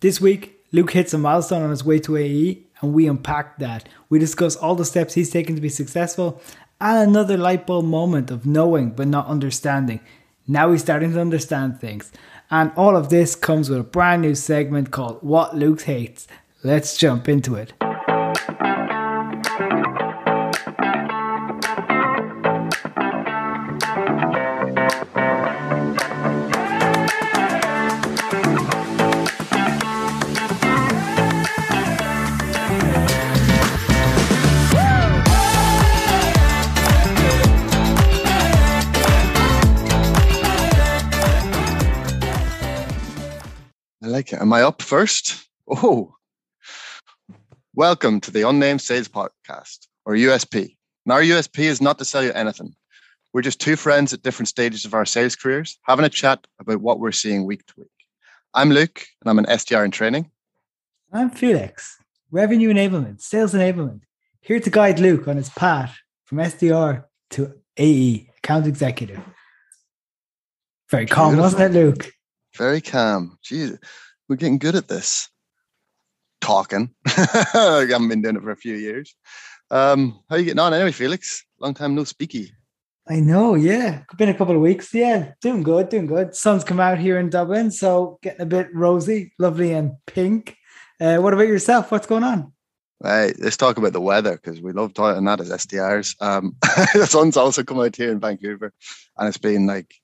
This week, Luke hits a milestone on his way to AE, and we unpack that. We discuss all the steps he's taken to be successful and another light bulb moment of knowing but not understanding. Now he's starting to understand things. And all of this comes with a brand new segment called What Luke Hates. Let's jump into it. Am I up first? Oh, welcome to the Unnamed Sales Podcast, or USP. And our USP is not to sell you anything. We're just two friends at different stages of our sales careers having a chat about what we're seeing week to week. I'm Luke, and I'm an SDR in training. I'm Felix, revenue enablement, sales enablement, here to guide Luke on his path from SDR to AE, account executive. Very calm, Beautiful. wasn't it, Luke? Very calm. Jesus we're getting good at this talking. I haven't been doing it for a few years. Um, how are you getting on anyway, Felix? Long time no speaky. I know, yeah. Been a couple of weeks. Yeah, doing good, doing good. Sun's come out here in Dublin, so getting a bit rosy, lovely and pink. Uh, what about yourself? What's going on? Right, let's talk about the weather because we love talking that as SDRs. Um, the sun's also come out here in Vancouver, and it's been like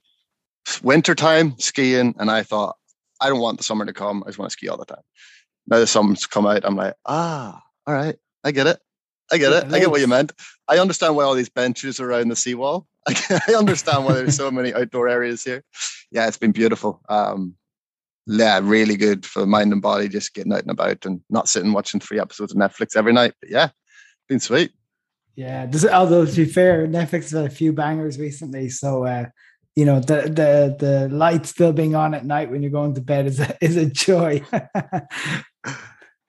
wintertime skiing, and I thought I don't want the summer to come. I just want to ski all the time. Now the summer's come out, I'm like, ah, all right, I get it. I get it. I get what you meant. I understand why all these benches around the seawall. I understand why there's so many outdoor areas here. Yeah, it's been beautiful. Um, yeah, really good for mind and body, just getting out and about and not sitting watching three episodes of Netflix every night. But yeah, been sweet. Yeah, this, although to be fair, Netflix has had a few bangers recently, so uh, you know the the the light still being on at night when you're going to bed is a, is a joy. but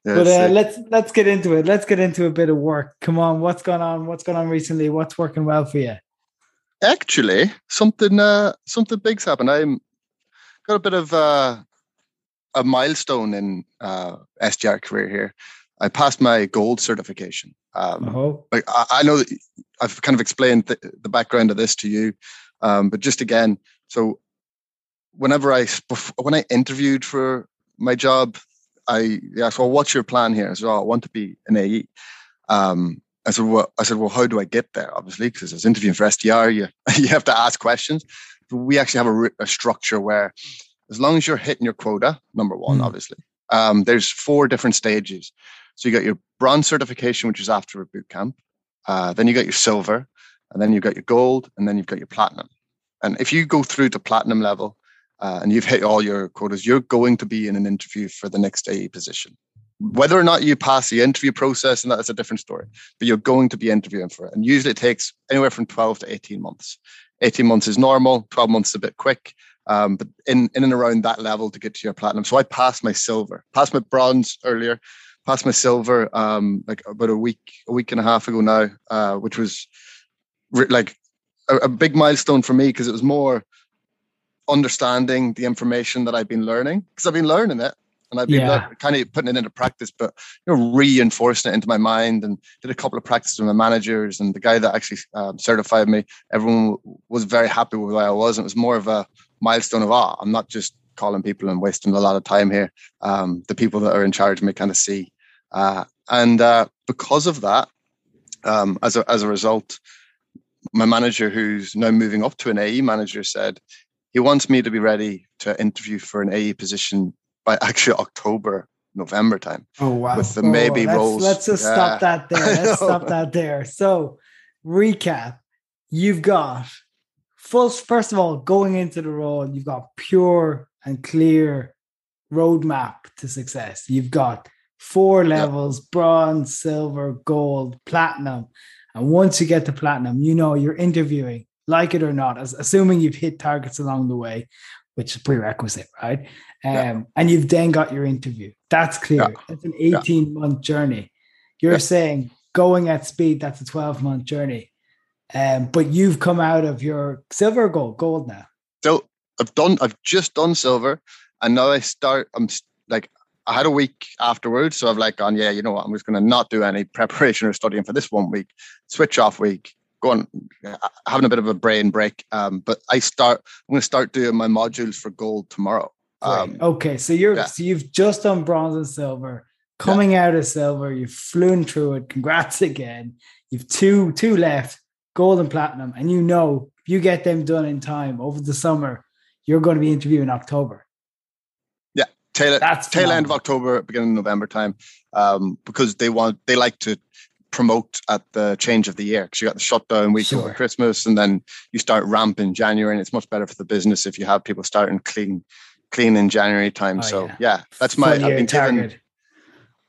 uh, let's let's get into it. Let's get into a bit of work. Come on, what's going on? What's going on recently? What's working well for you? Actually, something uh, something big's happened. I'm got a bit of uh, a milestone in uh, SDR career here. I passed my gold certification. Um, uh-huh. I, I, know I've kind of explained the, the background of this to you. Um, but just again, so whenever I when I interviewed for my job, I asked, "Well, what's your plan here?" I said, "Oh, I want to be an AE." Um, I said, "Well, I said, well, how do I get there?" Obviously, because as interviewing for SDR, you you have to ask questions. But we actually have a, a, structure where, as long as you're hitting your quota, number one, mm. obviously, um, there's four different stages. So you got your bronze certification, which is after a boot camp. Uh, then you got your silver, and then you've got your gold, and then you've got your platinum. And if you go through to platinum level uh, and you've hit all your quotas, you're going to be in an interview for the next AE position. Whether or not you pass the interview process, and that's a different story, but you're going to be interviewing for it. And usually it takes anywhere from 12 to 18 months. 18 months is normal, 12 months is a bit quick. Um, but in, in and around that level to get to your platinum. So I passed my silver, passed my bronze earlier, passed my silver um, like about a week, a week and a half ago now, uh, which was like a, a big milestone for me because it was more understanding the information that I've been learning because I've been learning it and I've been yeah. kind of putting it into practice, but you know, reinforcing it into my mind and did a couple of practices with my managers and the guy that actually um, certified me. Everyone was very happy with where I was. And it was more of a milestone of, ah, I'm not just calling people and wasting a lot of time here. Um, the people that are in charge may kind of see. Uh, and uh, because of that, um, as a, as a result, my manager, who's now moving up to an AE manager, said he wants me to be ready to interview for an AE position by actually October, November time. Oh wow! With the oh, maybe let's, roles. Let's just yeah. stop that there. Let's stop that there. So, recap: You've got full. First of all, going into the role, you've got pure and clear roadmap to success. You've got four levels: yep. bronze, silver, gold, platinum and once you get to platinum, you know you're interviewing, like it or not, as assuming you've hit targets along the way, which is prerequisite, right? Um, yeah. And you've then got your interview. That's clear. Yeah. That's an 18 yeah. month journey. You're saying going at speed, that's a 12 month journey. Um, but you've come out of your silver gold, gold now. So I've done, I've just done silver, and now I start. I'm like, I had a week afterwards, so I've like gone, yeah, you know what, I'm just going to not do any preparation or studying for this one week, switch off week, going having a bit of a brain break. Um, but I start, I'm going to start doing my modules for gold tomorrow. Um, okay, so you're yeah. so you've just done bronze and silver, coming yeah. out of silver, you've flown through it. Congrats again. You've two two left, gold and platinum, and you know if you get them done in time over the summer, you're going to be interviewing October. Tail, That's tail end of October, beginning of November time, um, because they want they like to promote at the change of the year because you got the shutdown week sure. over Christmas, and then you start ramp in January, and it's much better for the business if you have people starting clean clean in January time. Oh, so yeah. yeah. that's my I've been given.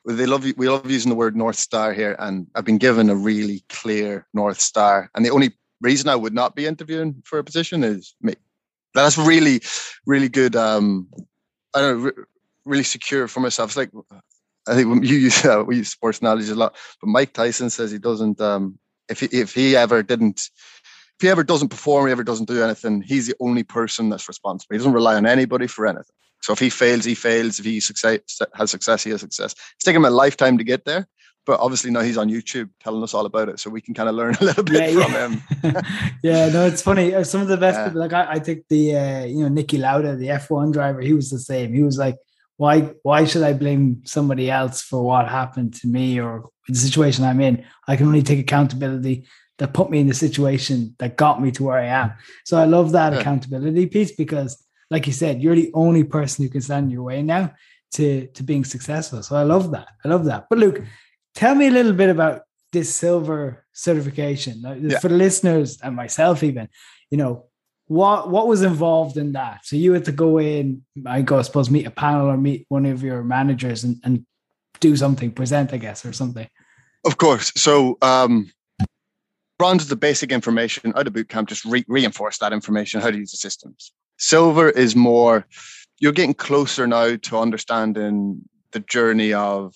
They love we love using the word North Star here, and I've been given a really clear North Star. And the only reason I would not be interviewing for a position is me. That's really, really good. Um, I don't know, really secure for myself. It's like I think you use uh, we use sports knowledge a lot, but Mike Tyson says he doesn't. Um, if he, if he ever didn't if he ever doesn't perform, he ever doesn't do anything, he's the only person that's responsible. He doesn't rely on anybody for anything. So if he fails, he fails. If he success, has success, he has success. It's taken him a lifetime to get there, but obviously now he's on YouTube telling us all about it, so we can kind of learn a little bit yeah, from yeah. him. yeah, no, it's funny. Uh, some of the best, yeah. people, like I, I think the uh, you know Niki Lauda, the F one driver, he was the same. He was like, why why should I blame somebody else for what happened to me or the situation I'm in? I can only take accountability that put me in the situation that got me to where I am. So I love that yeah. accountability piece because, like you said, you're the only person who can stand in your way now to to being successful. So I love that. I love that. But Luke, tell me a little bit about this silver certification yeah. for the listeners and myself. Even, you know, what what was involved in that? So you had to go in, I go, I suppose, meet a panel or meet one of your managers and, and do something, present, I guess, or something. Of course. So um, Bronze is the basic information out of boot camp, just re- reinforce that information, how to use the systems. Silver is more, you're getting closer now to understanding the journey of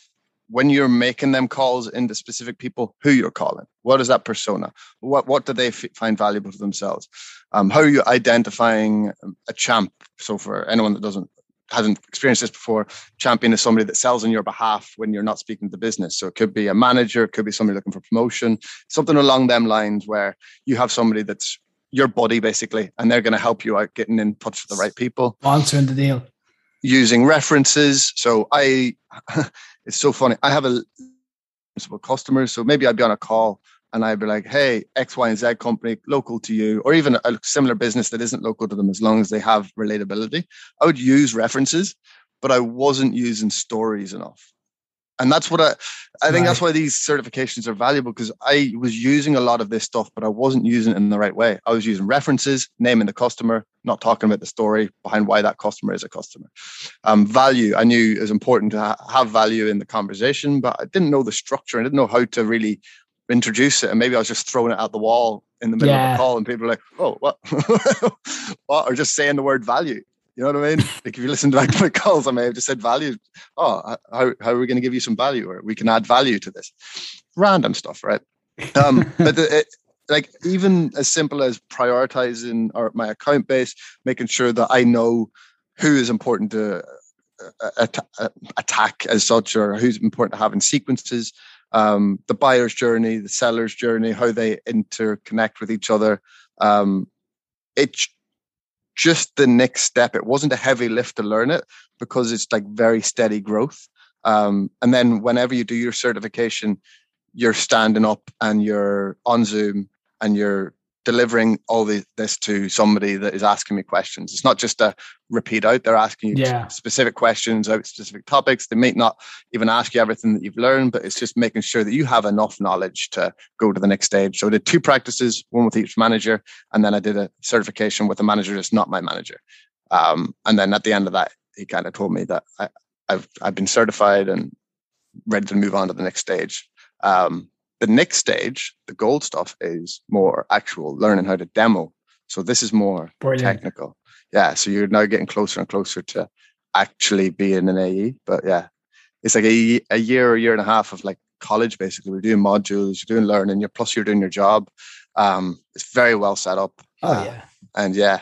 when you're making them calls into specific people, who you're calling. What is that persona? What what do they f- find valuable to themselves? Um, how are you identifying a champ? So for anyone that doesn't hasn't experienced this before, champion is somebody that sells on your behalf when you're not speaking to the business. So it could be a manager, it could be somebody looking for promotion, something along them lines where you have somebody that's your buddy basically, and they're going to help you out getting in touch with the right people. Answering the deal. Using references. So I, it's so funny. I have a customers. So maybe I'd be on a call and I'd be like, hey, X, Y, and Z company local to you, or even a similar business that isn't local to them, as long as they have relatability. I would use references, but I wasn't using stories enough. And that's what I, I think right. that's why these certifications are valuable because I was using a lot of this stuff, but I wasn't using it in the right way. I was using references, naming the customer, not talking about the story behind why that customer is a customer. Um, value, I knew it was important to ha- have value in the conversation, but I didn't know the structure. I didn't know how to really introduce it and maybe I was just throwing it out the wall in the middle yeah. of a call and people are like, oh, what? what? Or just saying the word value. You know what I mean? like if you listen back to my calls, I may have just said value. Oh, how, how are we going to give you some value or we can add value to this? Random stuff, right? Um, but the, it, like even as simple as prioritizing our, my account base, making sure that I know who is important to uh, uh, attack as such or who's important to have in sequences um, the buyer's journey, the seller's journey, how they interconnect with each other. Um, it's just the next step. It wasn't a heavy lift to learn it because it's like very steady growth. Um, and then whenever you do your certification, you're standing up and you're on Zoom and you're delivering all the, this to somebody that is asking me questions. It's not just a repeat out. They're asking you yeah. specific questions about specific topics. They may not even ask you everything that you've learned, but it's just making sure that you have enough knowledge to go to the next stage. So I did two practices, one with each manager, and then I did a certification with a manager that's not my manager. Um, and then at the end of that, he kind of told me that I, have I've been certified and ready to move on to the next stage. Um, the next stage, the gold stuff, is more actual learning how to demo. So this is more Brilliant. technical. Yeah. So you're now getting closer and closer to actually being an AE. But yeah, it's like a, a year or year and a half of like college basically. We're doing modules, you're doing learning, you're plus you're doing your job. Um, it's very well set up. Oh uh, yeah. And yeah.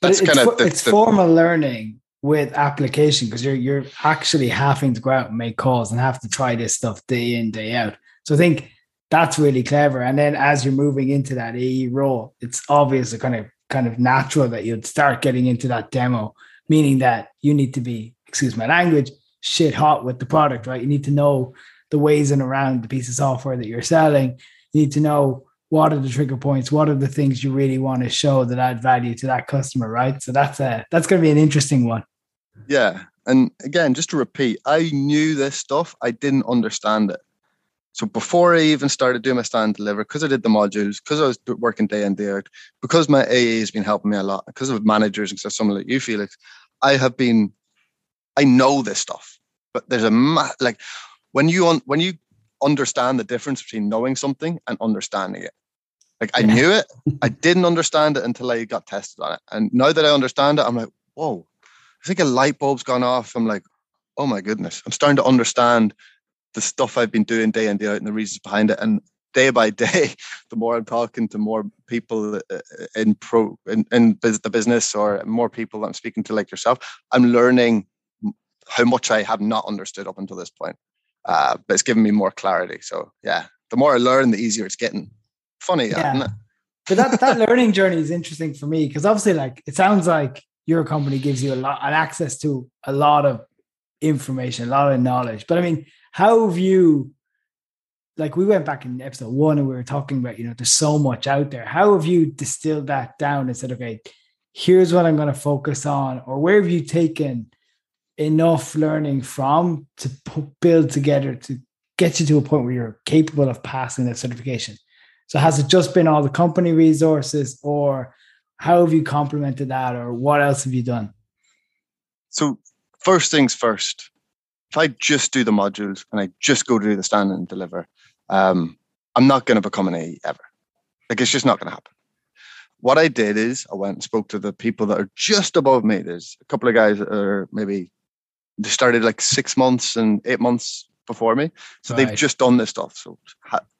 That's kind of it's, it's formal learning with application because you're you're actually having to go out and make calls and have to try this stuff day in day out. So I think that's really clever. And then as you're moving into that AE role, it's obvious, kind of kind of natural that you'd start getting into that demo, meaning that you need to be, excuse my language, shit hot with the product, right? You need to know the ways and around the piece of software that you're selling. You need to know what are the trigger points what are the things you really want to show that add value to that customer right so that's a that's going to be an interesting one yeah and again just to repeat i knew this stuff i didn't understand it so before i even started doing my stand deliver because i did the modules because i was working day in day out because my AE has been helping me a lot because of managers and stuff someone like you felix i have been i know this stuff but there's a like when you on when you understand the difference between knowing something and understanding it like I yeah. knew it, I didn't understand it until I got tested on it. And now that I understand it, I'm like, whoa, I think a light bulb's gone off. I'm like, oh my goodness, I'm starting to understand the stuff I've been doing day in day out and the reasons behind it. And day by day, the more I'm talking to more people uh, uh, in pro in, in the business or more people I'm speaking to like yourself, I'm learning how much I have not understood up until this point. Uh, but it's given me more clarity. So yeah, the more I learn, the easier it's getting funny, yeah. but that that learning journey is interesting for me because obviously, like it sounds like your company gives you a lot and access to a lot of information, a lot of knowledge. But I mean, how have you? Like we went back in episode one and we were talking about, you know, there's so much out there. How have you distilled that down and said, okay, here's what I'm going to focus on, or where have you taken enough learning from to build together to get you to a point where you're capable of passing that certification? So has it just been all the company resources or how have you complemented that or what else have you done? So first things first, if I just do the modules and I just go to do the stand and deliver, um, I'm not going to become an AE ever. Like it's just not going to happen. What I did is I went and spoke to the people that are just above me. There's a couple of guys that are maybe they started like six months and eight months before me. So right. they've just done this stuff. So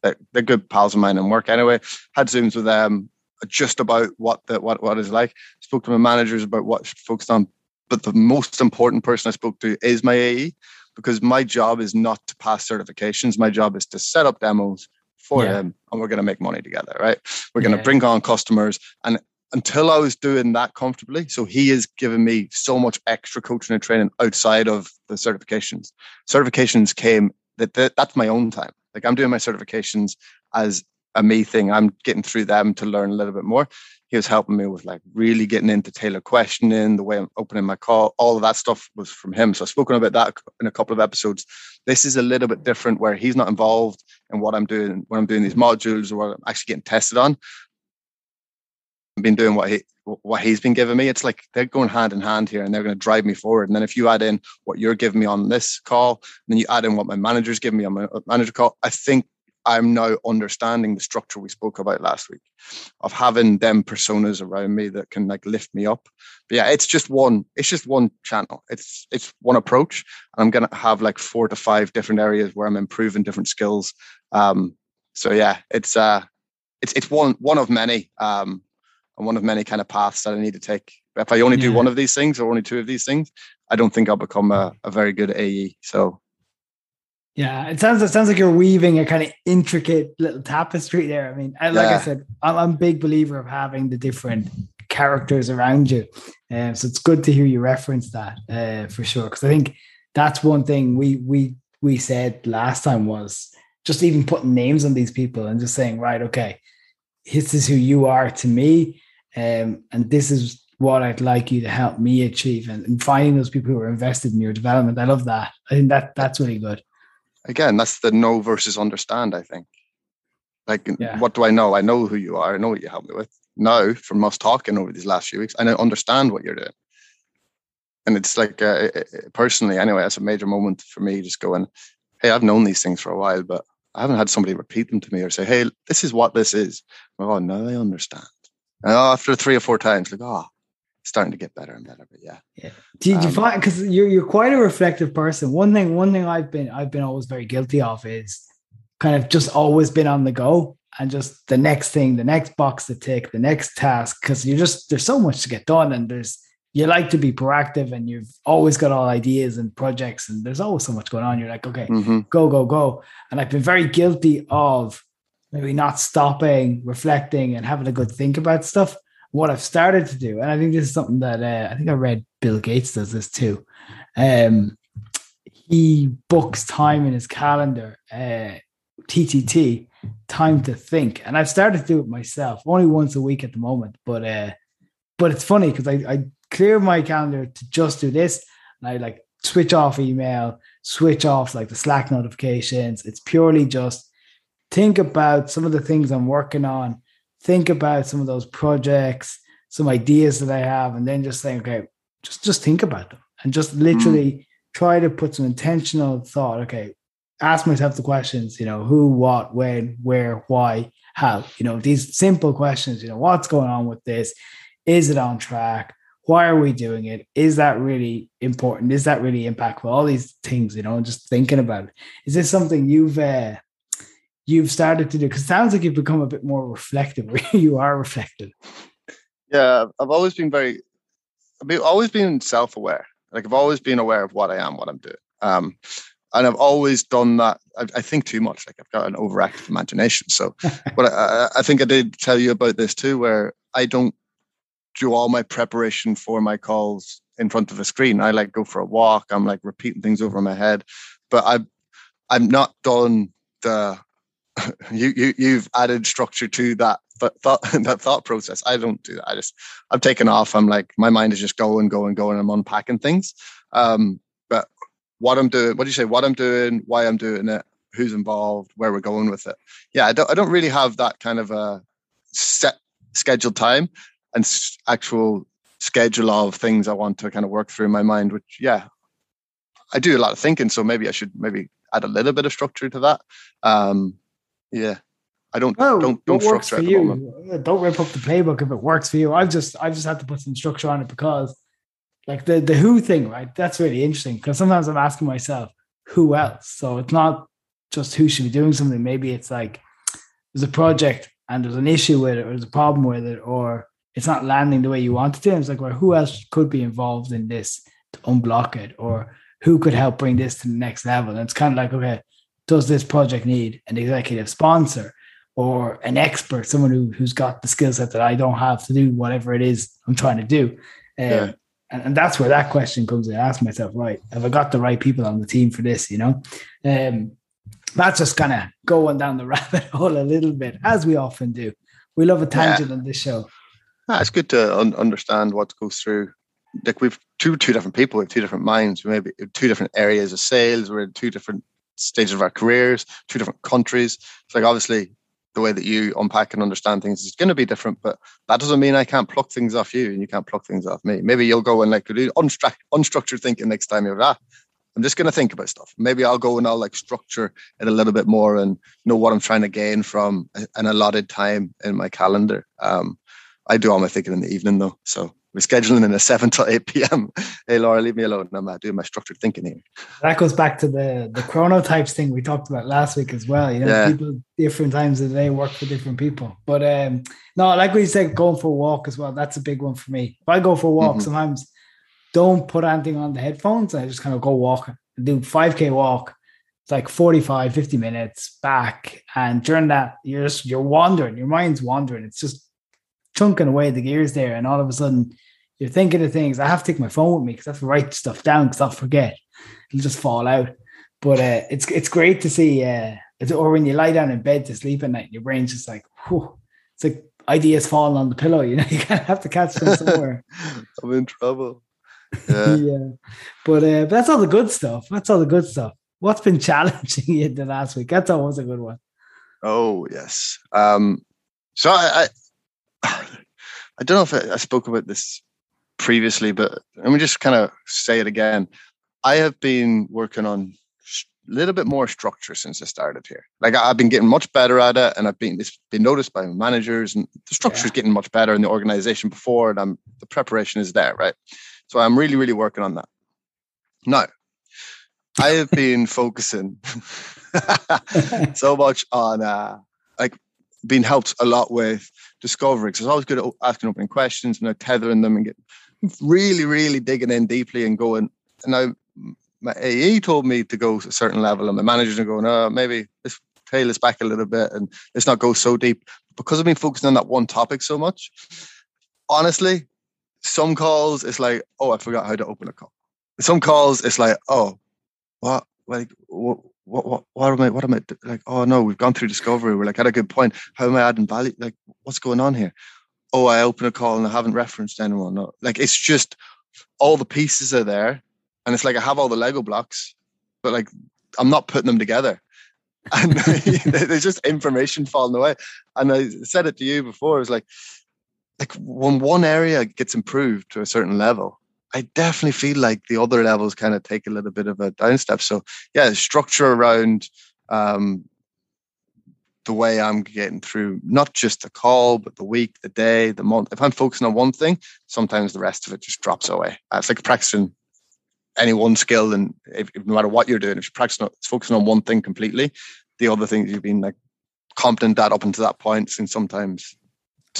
they're good pals of mine and work anyway. Had Zooms with them just about what the what what is like. Spoke to my managers about what focused on. But the most important person I spoke to is my AE because my job is not to pass certifications. My job is to set up demos for yeah. them and we're going to make money together, right? We're going to bring on customers and until I was doing that comfortably. So he has given me so much extra coaching and training outside of the certifications. Certifications came that, that that's my own time. Like I'm doing my certifications as a me thing. I'm getting through them to learn a little bit more. He was helping me with like really getting into tailored questioning, the way I'm opening my call, all of that stuff was from him. So I've spoken about that in a couple of episodes. This is a little bit different where he's not involved in what I'm doing when I'm doing these modules or what I'm actually getting tested on I've been doing what he what he's been giving me. It's like they're going hand in hand here, and they're going to drive me forward. And then if you add in what you're giving me on this call, then you add in what my manager's giving me on my uh, manager call, I think I'm now understanding the structure we spoke about last week of having them personas around me that can like lift me up. But yeah, it's just one, it's just one channel. It's it's one approach. And I'm gonna have like four to five different areas where I'm improving different skills. Um, so yeah, it's uh it's it's one one of many. Um, and one of many kind of paths that I need to take. If I only yeah. do one of these things or only two of these things, I don't think I'll become a, a very good AE. So yeah, it sounds it sounds like you're weaving a kind of intricate little tapestry there. I mean, like yeah. I said, I'm, I'm, a big believer of having the different characters around you, um, so it's good to hear you reference that uh, for sure. Because I think that's one thing we we we said last time was just even putting names on these people and just saying, right, okay, this is who you are to me, um, and this is what I'd like you to help me achieve. And, and finding those people who are invested in your development, I love that. I think that that's really good. Again, that's the know versus understand. I think. Like, yeah. what do I know? I know who you are. I know what you help me with. Now, from us talking over these last few weeks, I understand what you're doing. And it's like, uh, personally, anyway, that's a major moment for me. Just going, hey, I've known these things for a while, but I haven't had somebody repeat them to me or say, "Hey, this is what this is." Oh, now I understand. And after three or four times, like, oh, starting to get better and better. But yeah, yeah. Did um, you find because you're you're quite a reflective person? One thing, one thing I've been I've been always very guilty of is kind of just always been on the go and just the next thing, the next box to tick, the next task, because you just there's so much to get done and there's you like to be proactive and you've always got all ideas and projects and there's always so much going on. You're like, okay, mm-hmm. go, go, go. And I've been very guilty of maybe not stopping, reflecting, and having a good think about stuff. What I've started to do, and I think this is something that uh, I think I read Bill Gates does this too. Um, he books time in his calendar, uh, TTT, time to think, and I've started to do it myself, only once a week at the moment. But uh, but it's funny because I, I clear my calendar to just do this, and I like switch off email, switch off like the Slack notifications. It's purely just think about some of the things I'm working on, think about some of those projects, some ideas that I have, and then just think, okay, just just think about them and just literally mm. try to put some intentional thought. Okay, ask myself the questions, you know, who, what, when, where, why, how, you know, these simple questions, you know, what's going on with this? Is it on track? Why are we doing it? Is that really important? Is that really impactful? All these things, you know, just thinking about it. Is this something you've uh, you've started to do? Because it sounds like you've become a bit more reflective. you are reflective. Yeah, I've always been very, I've always been self-aware. Like I've always been aware of what I am, what I'm doing. Um, and I've always done that. I, I, think too much. Like I've got an overactive imagination. So, but I, I, think I did tell you about this too, where I don't do all my preparation for my calls in front of a screen. I like go for a walk. I'm like repeating things over my head, but I, I'm not done the you, you you've added structure to that thought that thought process. I don't do that. I just I'm taking off. I'm like my mind is just going, going, going. I'm unpacking things. Um, but what I'm doing, what do you say? What I'm doing, why I'm doing it, who's involved, where we're going with it. Yeah, I don't I don't really have that kind of a set scheduled time and actual schedule of things I want to kind of work through in my mind. Which yeah, I do a lot of thinking, so maybe I should maybe add a little bit of structure to that. Um, yeah. I don't no, don't don't works for you. Uh, don't rip up the playbook if it works for you. I've just I've just had to put some structure on it because like the the who thing, right? That's really interesting because sometimes I'm asking myself, who else? So it's not just who should be doing something. Maybe it's like there's a project and there's an issue with it, or there's a problem with it, or it's not landing the way you want it to. And it's like, well, who else could be involved in this to unblock it, or who could help bring this to the next level? And it's kind of like, okay, does this project need an executive sponsor or an expert, someone who, who's got the skill set that I don't have to do whatever it is I'm trying to do? Um, yeah. and, and, that's where that question comes in. I ask myself, right, have I got the right people on the team for this? You know, um, that's just kind of going down the rabbit hole a little bit, as we often do. We love a tangent yeah. on this show. Ah, it's good to un- understand what goes through. Like we've two two different people, we have two different minds, we maybe two different areas of sales, we're in two different stages of our careers, two different countries. It's like obviously the way that you unpack and understand things is going to be different, but that doesn't mean I can't pluck things off you and you can't pluck things off me. Maybe you'll go and like do unstru- unstructured thinking next time you're ah, I'm just going to think about stuff. Maybe I'll go and I'll like structure it a little bit more and know what I'm trying to gain from an allotted time in my calendar. Um, I do all my thinking in the evening though, so we're scheduling in a 7 to 8 p.m. Hey, Laura, leave me alone. I'm uh, doing my structured thinking here. That goes back to the the chronotypes thing we talked about last week as well. You know, yeah. people different times of the day work for different people. But um, no, like we said, going for a walk as well. That's a big one for me. If I go for a walk, mm-hmm. sometimes don't put anything on the headphones. I just kind of go walking. Do 5k walk. It's like 45, 50 minutes back. And during that, you're just you're wandering, your mind's wandering. It's just chunking away the gears there, and all of a sudden you're thinking of things. I have to take my phone with me because I have to write stuff down because I'll forget. It'll just fall out. But uh, it's it's great to see. Uh, or when you lie down in bed to sleep at night, your brain's just like, whew, it's like ideas falling on the pillow. You know, you kind of have to catch them somewhere. I'm in trouble. Yeah, yeah. But uh, that's all the good stuff. That's all the good stuff. What's been challenging you the last week? That's always a good one. Oh yes. Um, so I, I don't know if I, I spoke about this previously, but let me just kind of say it again. I have been working on a little bit more structure since I started here. Like I've been getting much better at it, and I've been it's been noticed by managers, and the structure is yeah. getting much better in the organization before, and I'm the preparation is there, right? So I'm really, really working on that. Now, I have been focusing so much on uh, being helped a lot with discovery because I was good at asking opening questions and tethering them and get really, really digging in deeply and going. Now, my AE told me to go a certain level, and my managers are going, "Oh, maybe let's tail this back a little bit and let's not go so deep." Because I've been focusing on that one topic so much, honestly, some calls it's like, "Oh, I forgot how to open a call." Some calls it's like, "Oh, what? Like, what? What, what, what am I, what am I, like, oh no, we've gone through discovery. We're like at a good point. How am I adding value? Like, what's going on here? Oh, I open a call and I haven't referenced anyone. No. Like, it's just all the pieces are there and it's like I have all the Lego blocks, but like I'm not putting them together. And there's just information falling away. And I said it to you before. It's like, like when one area gets improved to a certain level, I definitely feel like the other levels kind of take a little bit of a downstep. So yeah, structure around um, the way I'm getting through not just the call, but the week, the day, the month. If I'm focusing on one thing, sometimes the rest of it just drops away. Uh, it's like practicing any one skill, and if, if, no matter what you're doing, if you're practicing, focusing on one thing completely, the other things you've been like competent at up until that point, and sometimes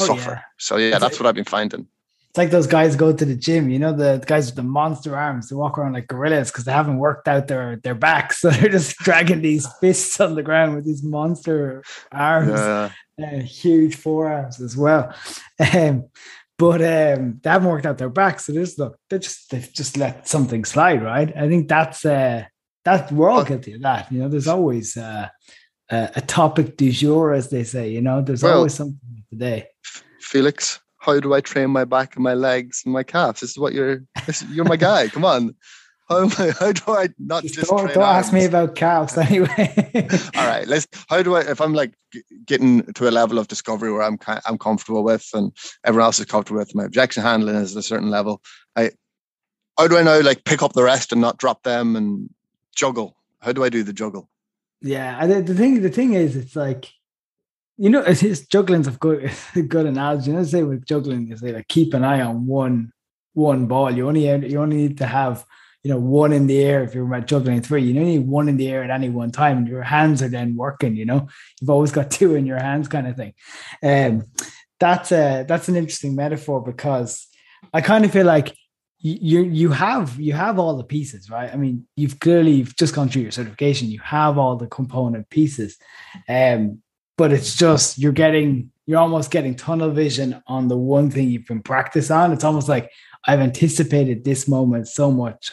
oh, suffer. Yeah. So yeah, that's what I've been finding. It's like those guys go to the gym, you know, the, guys with the monster arms. They walk around like gorillas because they haven't worked out their their backs, so they're just dragging these fists on the ground with these monster arms, yeah. uh, huge forearms as well. Um, but um, they haven't worked out their backs, so just look, they just they've just let something slide, right? I think that's uh, that we're all guilty of that. You know, there's always uh, a topic du jour, as they say. You know, there's well, always something today. Felix, how do I train my back and my legs and my calves? This is what you're. This, you're my guy. Come on. How, how do I not just, just don't, don't ask me about calves anyway. All right, let's. How do I? If I'm like getting to a level of discovery where I'm I'm comfortable with, and everyone else is comfortable with, my objection handling is at a certain level. I how do I now like pick up the rest and not drop them and juggle? How do I do the juggle? Yeah, the, the thing the thing is, it's like you know, it's, it's juggling's a good good analogy. You know, say with juggling, you say like keep an eye on one one ball. You only you only need to have you know, one in the air if you're juggling three. You only need one in the air at any one time, and your hands are then working. You know, you've always got two in your hands, kind of thing. Um, that's a that's an interesting metaphor because I kind of feel like you you have you have all the pieces, right? I mean, you've clearly you've just gone through your certification. You have all the component pieces, um, but it's just you're getting you're almost getting tunnel vision on the one thing you've been practice on. It's almost like I've anticipated this moment so much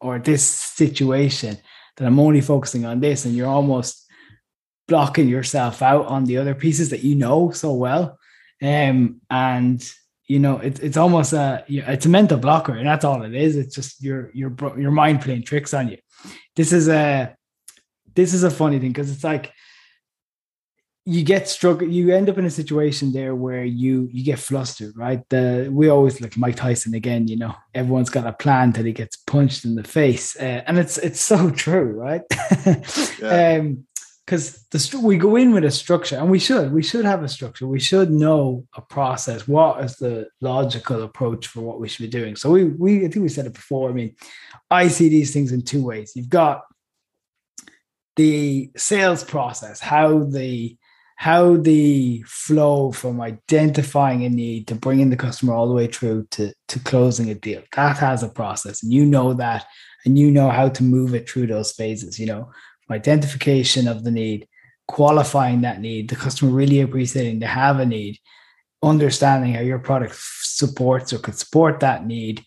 or this situation that I'm only focusing on this, and you're almost blocking yourself out on the other pieces that you know so well. Um, and you know, it's it's almost a it's a mental blocker, and that's all it is. It's just your your your mind playing tricks on you. This is a this is a funny thing because it's like you get struck you end up in a situation there where you you get flustered right? The we always like mike tyson again you know everyone's got a plan till he gets punched in the face uh, and it's it's so true right? Yeah. um because the we go in with a structure and we should we should have a structure. We should know a process. What is the logical approach for what we should be doing? So we we i think we said it before i mean i see these things in two ways. You've got the sales process how the how the flow from identifying a need to bringing the customer all the way through to, to closing a deal. That has a process and you know that and you know how to move it through those phases you know. Identification of the need qualifying that need the customer really appreciating they have a need understanding how your product supports or could support that need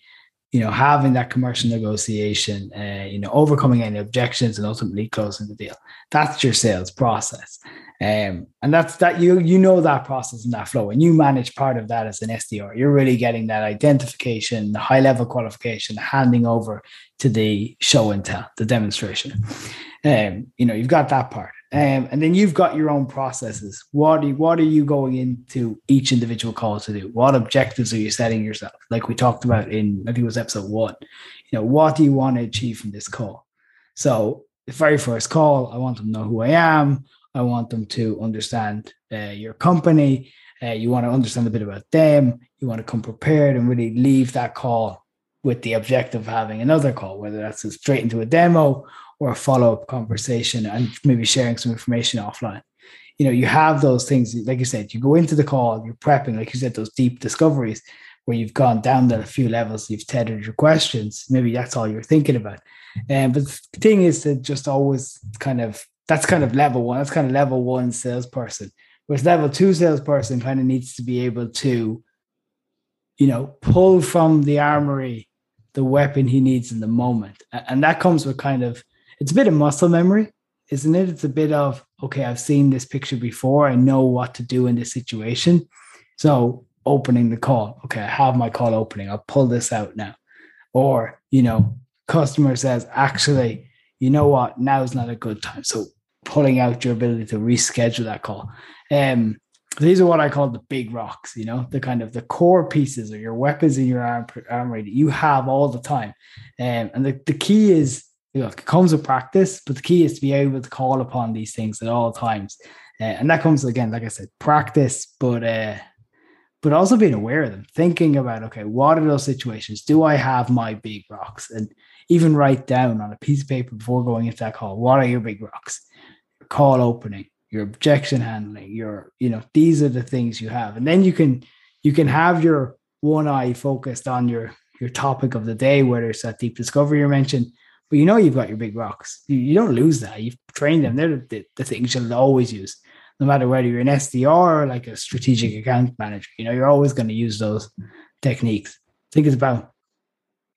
you know having that commercial negotiation uh, you know overcoming any objections and ultimately closing the deal that's your sales process um, and that's that you you know that process and that flow, and you manage part of that as an SDR. You're really getting that identification, the high level qualification, handing over to the show and tell, the demonstration. Um, you know, you've got that part. Um, and then you've got your own processes. What are you, what are you going into each individual call to do? What objectives are you setting yourself? Like we talked about in I think it was episode one. You know, what do you want to achieve from this call? So the very first call, I want them to know who I am. I want them to understand uh, your company. Uh, you want to understand a bit about them. You want to come prepared and really leave that call with the objective of having another call, whether that's straight into a demo or a follow up conversation and maybe sharing some information offline. You know, you have those things, like you said, you go into the call, you're prepping, like you said, those deep discoveries. where you've gone down a few levels, you've tethered your questions. Maybe that's all you're thinking about. And um, but the thing is to just always kind of that's kind of level one. That's kind of level one salesperson. Whereas level two salesperson kind of needs to be able to, you know, pull from the armory the weapon he needs in the moment. And that comes with kind of it's a bit of muscle memory, isn't it? It's a bit of okay, I've seen this picture before. I know what to do in this situation. So opening the call. Okay, I have my call opening. I'll pull this out now. Or, you know, customer says, actually, you know what, now is not a good time. So pulling out your ability to reschedule that call. Um, these are what I call the big rocks, you know, the kind of the core pieces or your weapons in your arm, armory that you have all the time. Um, and the, the key is, it comes with practice, but the key is to be able to call upon these things at all times. Uh, and that comes again, like I said, practice, but uh, but also being aware of them, thinking about, okay, what are those situations? Do I have my big rocks? And even write down on a piece of paper before going into that call, what are your big rocks? Your call opening, your objection handling, your, you know, these are the things you have. And then you can you can have your one eye focused on your your topic of the day, whether it's that deep discovery you mentioned, but you know you've got your big rocks. You, you don't lose that. You've trained them. They're the, the things you'll always use no matter whether you're an SDR or like a strategic account manager, you know, you're always going to use those techniques. I think it's about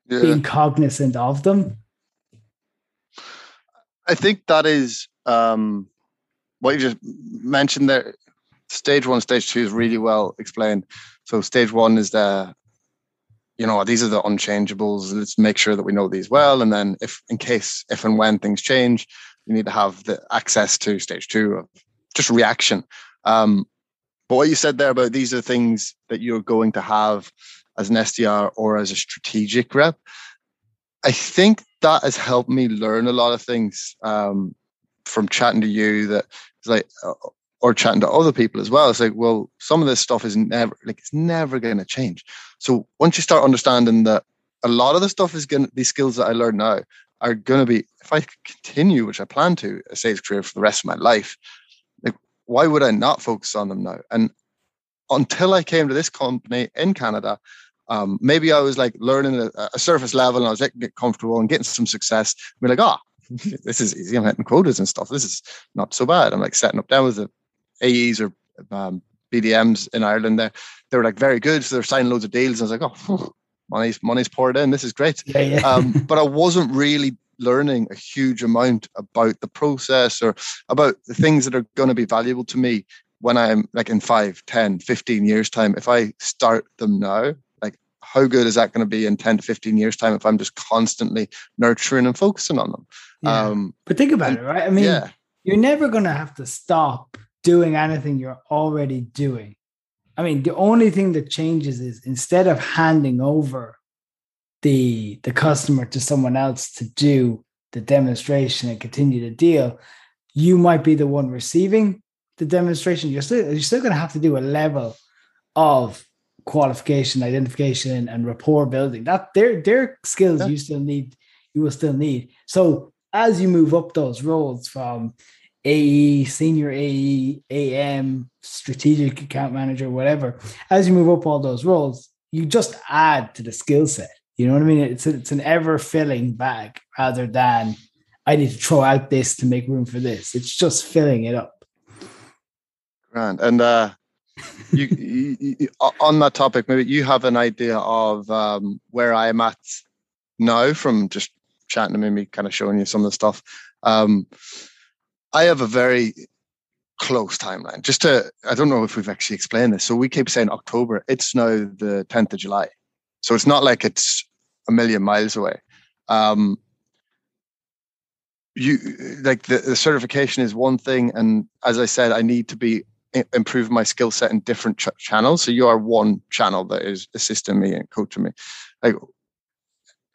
yeah. being cognizant of them. I think that is um, what you just mentioned there. Stage one, stage two is really well explained. So stage one is the, you know, these are the unchangeables. Let's make sure that we know these well, and then if, in case, if and when things change, you need to have the access to stage two of just reaction. Um, but what you said there about these are things that you're going to have as an SDR or as a strategic rep, I think that has helped me learn a lot of things um, from chatting to you. That it's like, uh, or chatting to other people as well. It's like, well, some of this stuff is never like it's never going to change. So once you start understanding that a lot of the stuff is going to these skills that I learned now are going to be if I continue, which I plan to, a sales career for the rest of my life, like why would I not focus on them now? And until I came to this company in Canada, um, maybe I was like learning a, a, surface level and I was like comfortable and getting some success. We're like, ah, oh, this is easy. I'm hitting quotas and stuff. This is not so bad. I'm like setting up down with the AEs or um, BDMs in Ireland. There, they were like very good. So they're signing loads of deals. And I was like, oh, money's money's poured in. This is great. Yeah, yeah. um, but I wasn't really learning a huge amount about the process or about the things that are going to be valuable to me when I'm like in 5, 10, 15 years time. If I start them now, like how good is that going to be in 10 to 15 years time if I'm just constantly nurturing and focusing on them? Yeah. Um, but think about it, right? I mean, yeah. you're never going to have to stop doing anything you're already doing. I mean, the only thing that changes is instead of handing over the the customer to someone else to do the demonstration and continue the deal, you might be the one receiving the demonstration. You're still you're still going to have to do a level of qualification, identification, and rapport building. That they're they're skills yeah. you still need. You will still need. So as you move up those roles from AE, senior AE, AM, strategic account manager, whatever, as you move up all those roles, you just add to the skill set. You know what I mean? It's a, it's an ever filling bag rather than I need to throw out this to make room for this. It's just filling it up. Grand. And uh, you, you, you, on that topic, maybe you have an idea of um, where I am at now from just chatting to me, kind of showing you some of the stuff. Um, I have a very close timeline. Just to, I don't know if we've actually explained this. So we keep saying October. It's now the 10th of July. So it's not like it's a million miles away. Um, you like the, the certification is one thing, and as I said, I need to be improve my skill set in different ch- channels. So you are one channel that is assisting me and coaching me. Like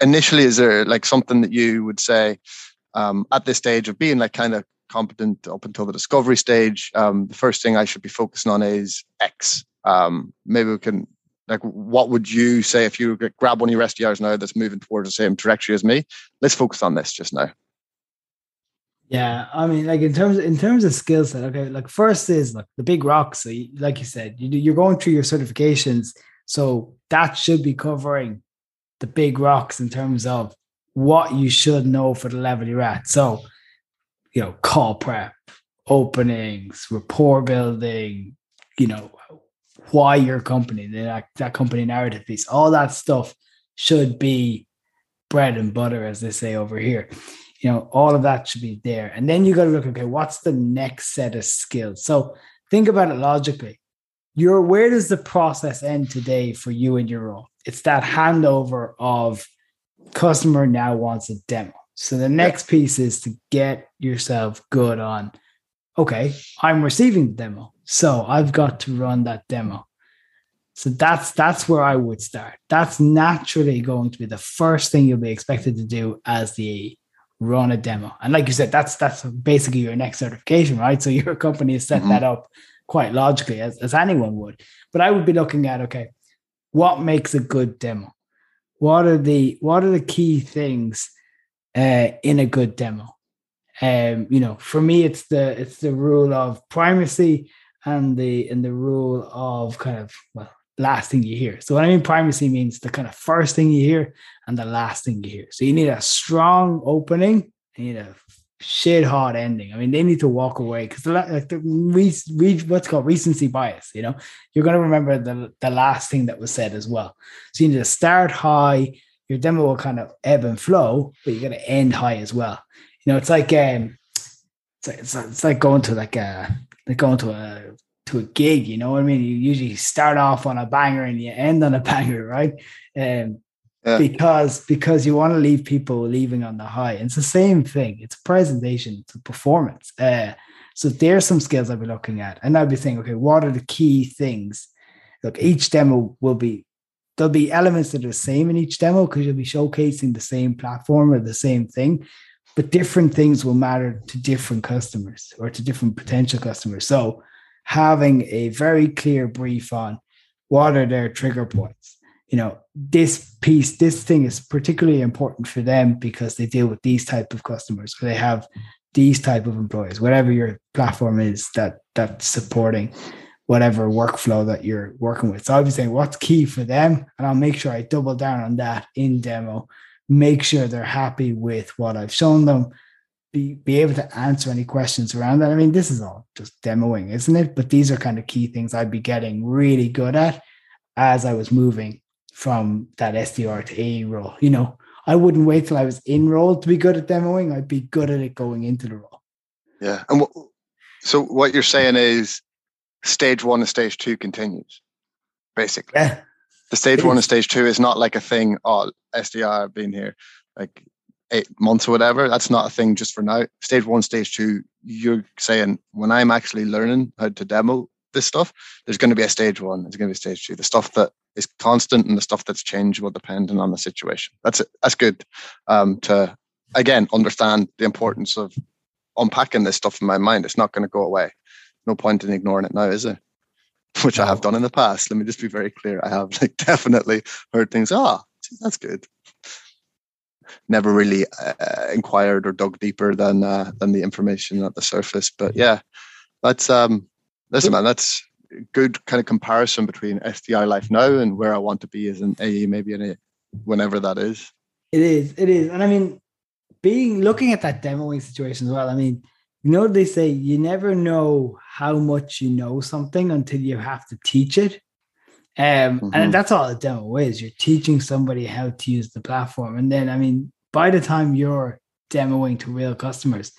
initially, is there like something that you would say um, at this stage of being like kind of competent up until the discovery stage? Um, the first thing I should be focusing on is X. Um, maybe we can like what would you say if you grab one of your SDRs now that's moving towards the same trajectory as me? Let's focus on this just now. Yeah, I mean, like in terms in terms of skill set, okay. Like first is like the big rocks. So you, like you said, you, you're going through your certifications. So that should be covering the big rocks in terms of what you should know for the level you're at. So, you know, call prep, openings, rapport building, you know, why your company, that, that company narrative piece, all that stuff should be bread and butter, as they say over here. You know, all of that should be there. And then you got to look, okay, what's the next set of skills? So think about it logically. You're where does the process end today for you and your role? It's that handover of customer now wants a demo. So the next piece is to get yourself good on, okay, I'm receiving the demo. So I've got to run that demo. So that's that's where I would start. That's naturally going to be the first thing you'll be expected to do as the run a demo. And like you said, that's that's basically your next certification, right? So your company has set mm-hmm. that up quite logically, as, as anyone would. But I would be looking at okay, what makes a good demo? What are the what are the key things uh, in a good demo? Um, you know, for me, it's the it's the rule of primacy and the and the rule of kind of well last thing you hear. So what I mean primacy means the kind of first thing you hear and the last thing you hear. So you need a strong opening, you need a shit hot ending. I mean, they need to walk away because like the re, re, what's called recency bias. You know, you're going to remember the the last thing that was said as well. So you need to start high. Your demo will kind of ebb and flow, but you're going to end high as well. You know, it's like um, it's like, it's, it's like going to like a like going to a to a gig. You know what I mean? You usually start off on a banger and you end on a banger, right? Um, yeah. because because you want to leave people leaving on the high. And it's the same thing. It's a presentation, it's a performance. Uh, so there's some skills I'd be looking at, and I'd be saying, okay, what are the key things? Look, each demo will be there'll be elements that are the same in each demo because you'll be showcasing the same platform or the same thing, but different things will matter to different customers or to different potential customers. So having a very clear brief on what are their trigger points you know this piece this thing is particularly important for them because they deal with these type of customers or they have these type of employees whatever your platform is that that's supporting whatever workflow that you're working with so i'll be saying what's key for them and i'll make sure i double down on that in demo make sure they're happy with what i've shown them be, be able to answer any questions around that. I mean, this is all just demoing, isn't it? But these are kind of key things I'd be getting really good at as I was moving from that SDR to AE role. You know, I wouldn't wait till I was in role to be good at demoing. I'd be good at it going into the role. Yeah. And so what you're saying is stage one and stage two continues, basically. Yeah. The stage one and stage two is not like a thing, oh, SDR being here. Like eight months or whatever. That's not a thing just for now. Stage one, stage two, you're saying when I'm actually learning how to demo this stuff, there's going to be a stage one, there's going to be a stage two. The stuff that is constant and the stuff that's changeable depending on the situation. That's it. That's good um, to again understand the importance of unpacking this stuff in my mind. It's not going to go away. No point in ignoring it now, is it? Which no. I have done in the past. Let me just be very clear. I have like definitely heard things. Ah, oh, that's good never really uh, inquired or dug deeper than uh, than the information at the surface. But yeah, that's um, listen, man, that's good kind of comparison between SDR life now and where I want to be as an AE, maybe in a whenever that is. It is, it is, and I mean, being looking at that demoing situation as well. I mean, you know, they say you never know how much you know something until you have to teach it. Um, mm-hmm. And that's all a demo is. You're teaching somebody how to use the platform. And then, I mean, by the time you're demoing to real customers,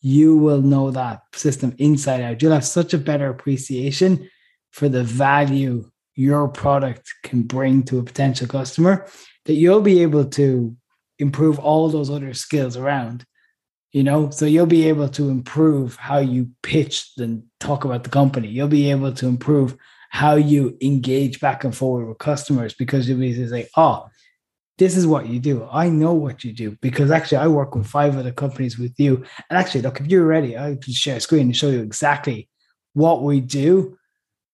you will know that system inside out. You'll have such a better appreciation for the value your product can bring to a potential customer that you'll be able to improve all those other skills around you know so you'll be able to improve how you pitch and talk about the company you'll be able to improve how you engage back and forward with customers because you'll be like, oh, this is what you do. I know what you do because actually I work with five other companies with you. And actually, look, if you're ready, I can share a screen and show you exactly what we do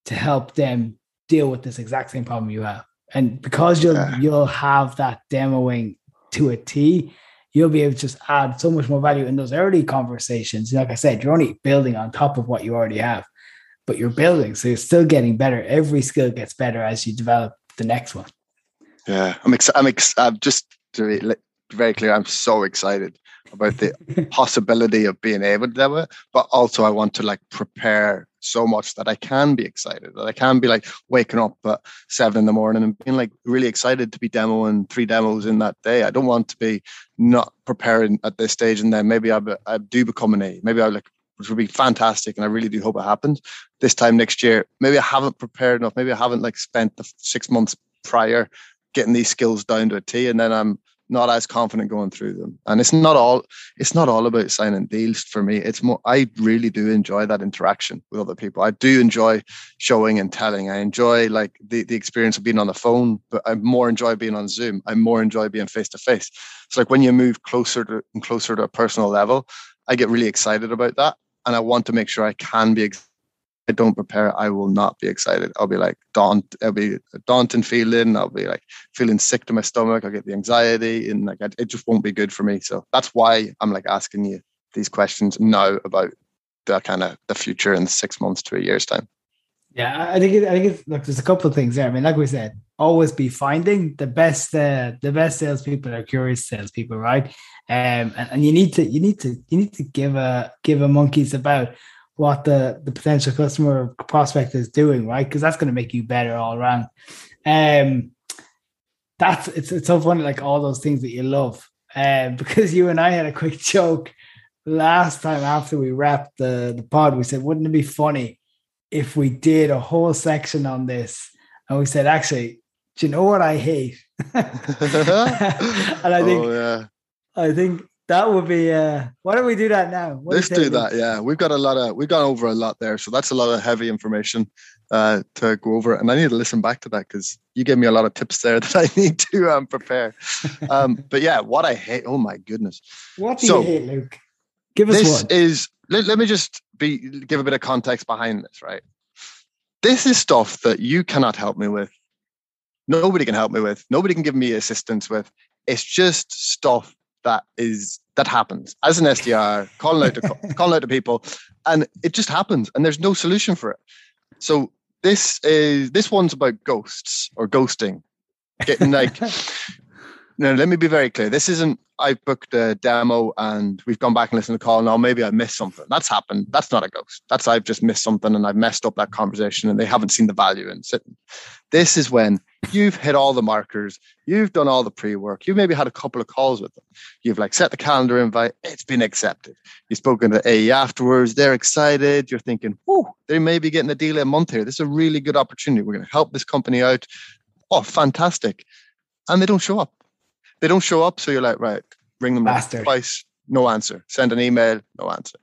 to help them deal with this exact same problem you have. And because you'll yeah. you'll have that demoing to a T, you'll be able to just add so much more value in those early conversations. Like I said, you're only building on top of what you already have but you're building. So you're still getting better. Every skill gets better as you develop the next one. Yeah, I'm excited. I'm, ex- I'm just to be very clear. I'm so excited about the possibility of being able to do it, but also I want to like prepare so much that I can be excited, that I can be like waking up at seven in the morning and being like really excited to be demoing three demos in that day. I don't want to be not preparing at this stage and then maybe I, I do become an A. Maybe I like which would be fantastic. And I really do hope it happens this time next year. Maybe I haven't prepared enough. Maybe I haven't like spent the six months prior getting these skills down to a T. And then I'm not as confident going through them. And it's not all it's not all about signing deals for me. It's more I really do enjoy that interaction with other people. I do enjoy showing and telling. I enjoy like the, the experience of being on the phone, but I more enjoy being on Zoom. I more enjoy being face to face. It's like when you move closer to and closer to a personal level, I get really excited about that and I want to make sure I can be. I don't prepare, I will not be excited. I'll be like daunt. I'll be a daunting feeling. I'll be like feeling sick to my stomach. I'll get the anxiety, and like it just won't be good for me. So that's why I'm like asking you these questions now about the kind of the future in six months to a year's time. Yeah, I think it, I think it's look. There's a couple of things there. I mean, like we said, always be finding the best. Uh, the best salespeople are curious salespeople, right? Um, and, and you need to you need to you need to give a give a monkeys about what the the potential customer prospect is doing, right? Because that's going to make you better all around. Um, that's it's it's so funny, like all those things that you love. Um, because you and I had a quick joke last time after we wrapped the the pod. We said, wouldn't it be funny? if we did a whole section on this and we said, actually, do you know what I hate? and I think, oh, yeah. I think that would be. Uh, why don't we do that now? What Let's do that. Yeah, we've got a lot of we've gone over a lot there, so that's a lot of heavy information uh, to go over, and I need to listen back to that because you gave me a lot of tips there that I need to um, prepare. Um, but yeah, what I hate. Oh my goodness. What do so, you hate, Luke? Give us this one. is let, let me just be give a bit of context behind this, right? This is stuff that you cannot help me with. Nobody can help me with. Nobody can give me assistance with. It's just stuff that is that happens as an SDR, calling out to calling out to people, and it just happens, and there's no solution for it. So this is this one's about ghosts or ghosting, getting like now, let me be very clear. This isn't I've booked a demo and we've gone back and listened to the call. Now maybe I missed something. That's happened. That's not a ghost. That's I've just missed something and I've messed up that conversation and they haven't seen the value in sitting. This is when you've hit all the markers, you've done all the pre-work, you've maybe had a couple of calls with them. You've like set the calendar invite, it's been accepted. You've spoken to AE afterwards, they're excited. You're thinking, oh, they may be getting a deal a month here. This is a really good opportunity. We're going to help this company out. Oh, fantastic. And they don't show up they don't show up, so you're like, right, ring them Bastard. twice, no answer. Send an email, no answer.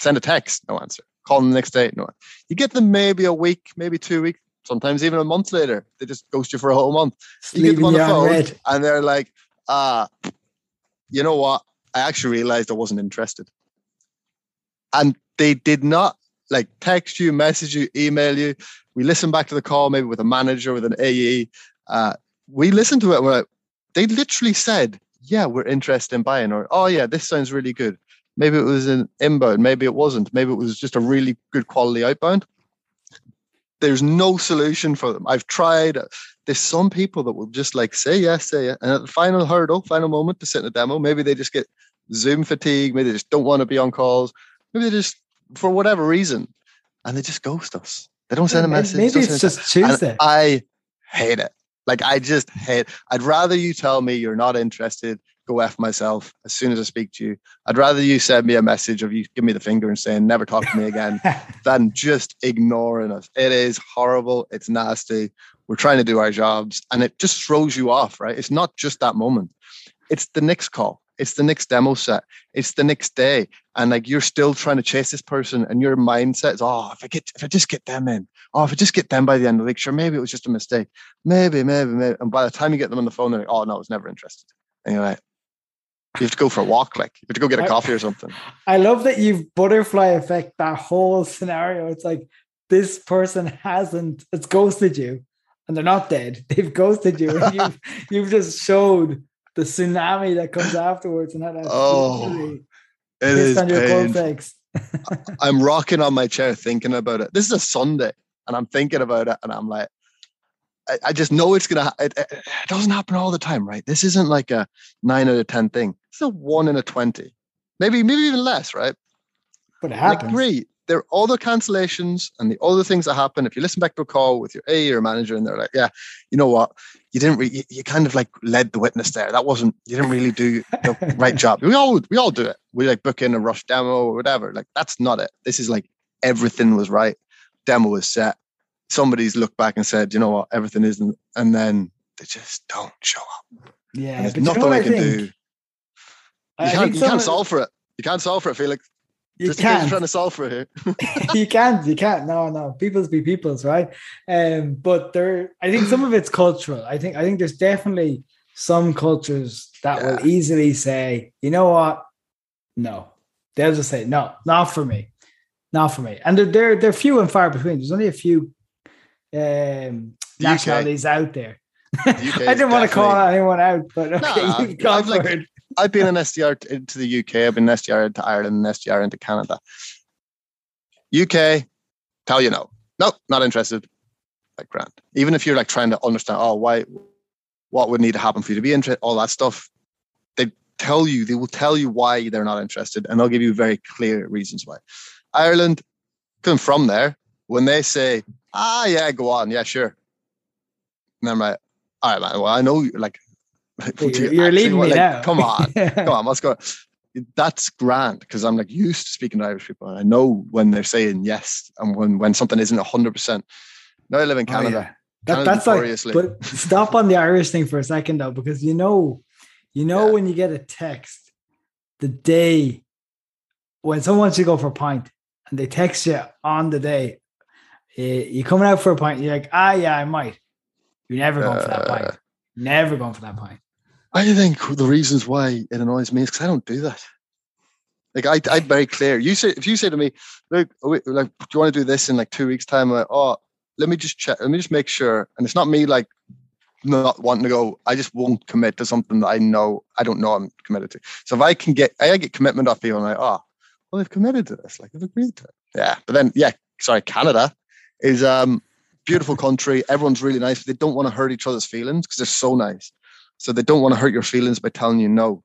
Send a text, no answer. Call them the next day, no. Answer. You get them maybe a week, maybe two weeks, sometimes even a month later. They just ghost you for a whole month. You get them on the phone, and they're like, ah, uh, you know what? I actually realized I wasn't interested. And they did not like text you, message you, email you. We listen back to the call, maybe with a manager, with an AE. Uh, we listened to it. We're like, they literally said, yeah, we're interested in buying, or oh yeah, this sounds really good. Maybe it was an inbound, maybe it wasn't, maybe it was just a really good quality outbound. There's no solution for them. I've tried. Uh, there's some people that will just like say yes, say it, and at the final hurdle, final moment to sit in a demo, maybe they just get Zoom fatigue, maybe they just don't want to be on calls, maybe they just for whatever reason, and they just ghost us. They don't send a message. Maybe it's just Tuesday. I hate it. Like I just hate. I'd rather you tell me you're not interested. Go f myself as soon as I speak to you. I'd rather you send me a message of you give me the finger and saying never talk to me again than just ignoring us. It is horrible. It's nasty. We're trying to do our jobs, and it just throws you off. Right? It's not just that moment. It's the next call. It's the next demo set. It's the next day. And like you're still trying to chase this person and your mindset is, oh, if I get if I just get them in, oh, if I just get them by the end of the week, sure, maybe it was just a mistake. Maybe, maybe, maybe. And by the time you get them on the phone, they're like, oh no, I was never interested. Anyway, you have to go for a walk, like you have to go get a coffee or something. I love that you've butterfly effect that whole scenario. It's like this person hasn't, it's ghosted you and they're not dead. They've ghosted you. And you've, you've just showed the tsunami that comes afterwards and how that oh, it is on your cornflakes. I'm rocking on my chair thinking about it. This is a Sunday, and I'm thinking about it, and I'm like, I, I just know it's gonna. It, it, doesn't happen all the time, right? This isn't like a nine out of ten thing. It's a one in a twenty, maybe maybe even less, right? But it happens. Like there are other cancellations and the other things that happen. If you listen back to a call with your A or manager, and they're like, "Yeah, you know what? You didn't. Re- you, you kind of like led the witness there. That wasn't. You didn't really do the right job. We all we all do it. We like book in a rush demo or whatever. Like that's not it. This is like everything was right. Demo was set. Somebody's looked back and said, "You know what? Everything isn't," and then they just don't show up. Yeah, And there's but you know nothing I I can think? do. You I can't, you can't solve for it. You can't solve for it, Felix. You Just in case you're can't. trying to solve for it here. you can't. You can't. No, no. People's be people's, right? Um, but there, I think some of it's cultural. I think, I think there's definitely some cultures that Yeah. will easily say, you know what? No, they'll just say, no, not for me, not for me. And they're they're, they're few and far between. There's only a few um, The UK. nationalities out there. The I didn't want to call anyone out, but okay, Nah, you've gone I've like- it. I've been an SDR t- into the UK. I've been an SDR into Ireland and SDR into Canada. UK, tell you no. No, not interested. Like grant. Even if you're like trying to understand, oh, why, what would need to happen for you to be interested, all that stuff. They tell you, they will tell you why they're not interested, and they'll give you very clear reasons why. Ireland, come from there, when they say, ah, yeah, go on, yeah, sure. And I'm like, all right, man. Well, I know, you like, you You're, you're actually leading want- me like, now. Come on, come on, what's going? That's grand because I'm like used to speaking to Irish people, and I know when they're saying yes and when when something isn't hundred percent. Now I live in Oh, Canada. yeah. That, that's like, but stop on the Irish thing for a second though, because you know, you know Yeah. when you get a text the day when someone wants to go for a pint and they text you on the day, eh, you coming out for a pint, you're like, ah, yeah, I might. You're never going for that Uh, pint. Never going for that pint. I think the reasons why it annoys me is because I don't do that. Like I, I'm very clear. You say if you say to me, "Look, like, do you want to do this in like two weeks' time?" I'm like, oh, let me just check. Let me just make sure. And it's not me like not wanting to go. I just won't commit to something that I know I don't know I'm committed to. So if I can get, I get commitment off people. I'm like, oh, well, they've committed to this. Like they've agreed to it. Yeah. But then, yeah, sorry, Canada is um beautiful country. Everyone's really nice. They don't want to hurt each other's feelings because they're so nice. So they don't want to hurt your feelings by telling you no,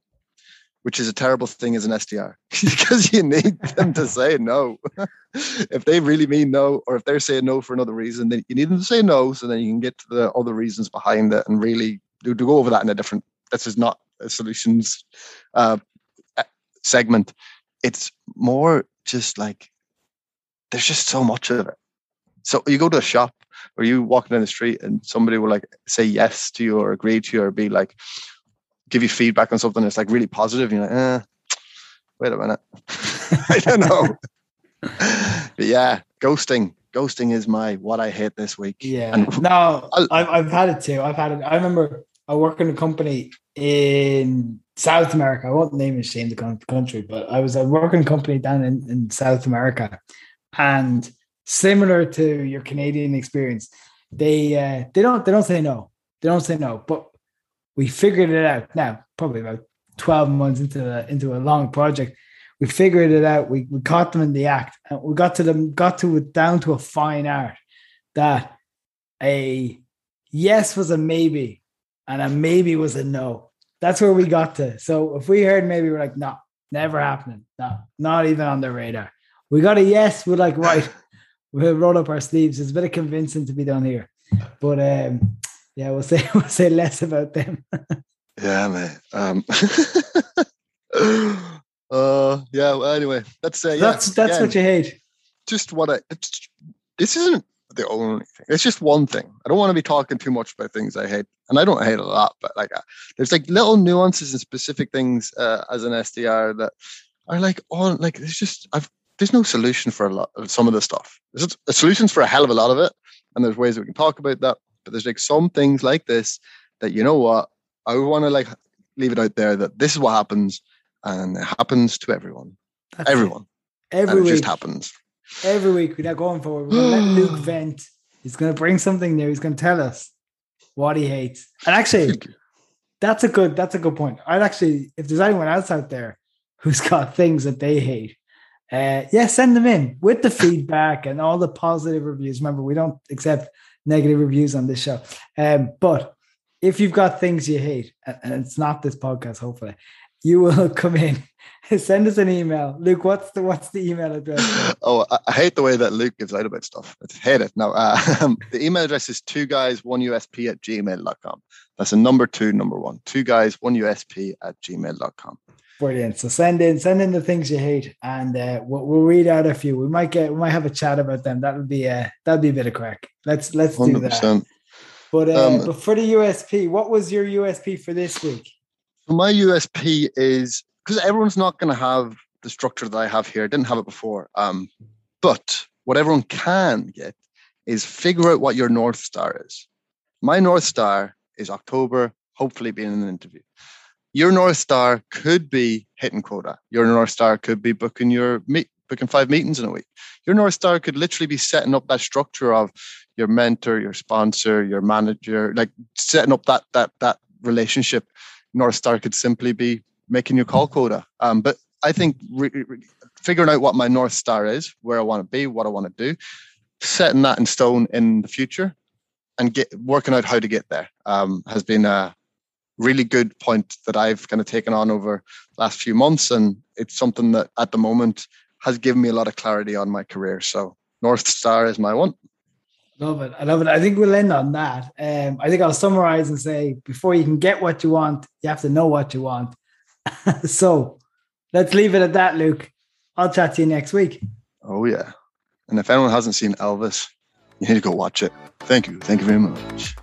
which is a terrible thing as an SDR because you need them to say no. if they really mean no, or if they're saying no for another reason, then you need them to say no so then you can get to the other reasons behind it and really do, to go over that in a different, this is not a solutions uh, segment. It's more just like there's just so much of it. So you go to a shop or you walking down the street and somebody will like say yes to you or agree to you or be like give you feedback on something that's like really positive. And you're like, eh, wait a minute. I don't know. but yeah, ghosting. Ghosting is my what I hate this week. Yeah. And no, I've, I've had it too. I've had it. I remember I work in a company in South America. I won't name and shame the country, but I was a working company down in, in South America. And similar to your Canadian experience, they uh, they don't they don't say no. They don't say no. But we figured it out now, probably about 12 months into the, into a long project. We figured it out. We, we caught them in the act and we got to them, got to it down to a fine art that a yes was a maybe and a maybe was a no. That's where we got to. So if we heard maybe, we're like, no, never happening. No, not even on the radar. We got a yes. We're like, right, we'll roll up our sleeves. It's a bit of convincing to be done here. But um, yeah, we'll say we'll say less about them. Yeah, man. Um, uh, yeah. Well, anyway, that's uh, yeah. that's that's again, what you hate. just what I. It's, this isn't the only thing. It's just one thing. I don't want to be talking too much about things I hate, and I don't hate a lot. But like, uh, there's like little nuances and specific things uh, as an SDR that are like all like there's just I've there's no solution for a lot of some of the stuff. There's a solutions for a hell of a lot of it, and there's ways we can talk about that. But there's like some things like this that you know what I want to like leave it out there that this is what happens, and it happens to everyone. That's it. everyone, Every and it week, just happens. Every week we're not going forward. We're gonna let Luke vent. He's gonna bring something new. He's gonna tell us what he hates. And actually, that's a good that's a good point. I'd actually, if there's anyone else out there who's got things that they hate, uh, yeah, send them in with the feedback and all the positive reviews. Remember, we don't accept negative reviews on this show. Um, but if you've got things you hate, and it's not this podcast, hopefully, you will come in. Send us an email. Luke, what's the what's the email address? oh, I hate the way that Luke gives out about stuff. I hate it. No, uh, the email address is two guys, one USP at gmail.com. That's a number two, number one. Two guys, one USP at gmail.com. Brilliant. So send in send in the things you hate, and uh, we'll, we'll, read out a few. We might get we might have a chat about them. That'll be uh that'll be a bit of crack. Let's let's do 100%. that. But uh, um, but for the USP, what was your USP for this week? My USP is because everyone's not going to have the structure that I have here. I didn't have it before. Um, but what everyone can get is figure out what your North Star is. My North Star is October, hopefully being in an interview. Your North Star could be hitting quota. Your North Star could be booking your meet, booking five meetings in a week. Your North Star could literally be setting up that structure of your mentor, your sponsor, your manager, like setting up that that that relationship. North Star could simply be making your call quota. Um, but I think re- re- figuring out what my North Star is, where I want to be, what I want to do, setting that in stone in the future, and get working out how to get there um, has been a really good point that I've kind of taken on over the last few months, and it's something that at the moment has given me a lot of clarity on my career. So North Star is my one. Love it. I love it. I think we'll end on that. Um, I think I'll summarize and say before you can get what you want, you have to know what you want. so let's leave it at that, Luke. I'll chat to you next week. Oh, yeah. And if anyone hasn't seen Elvis, you need to go watch it. Thank you. Thank you very much.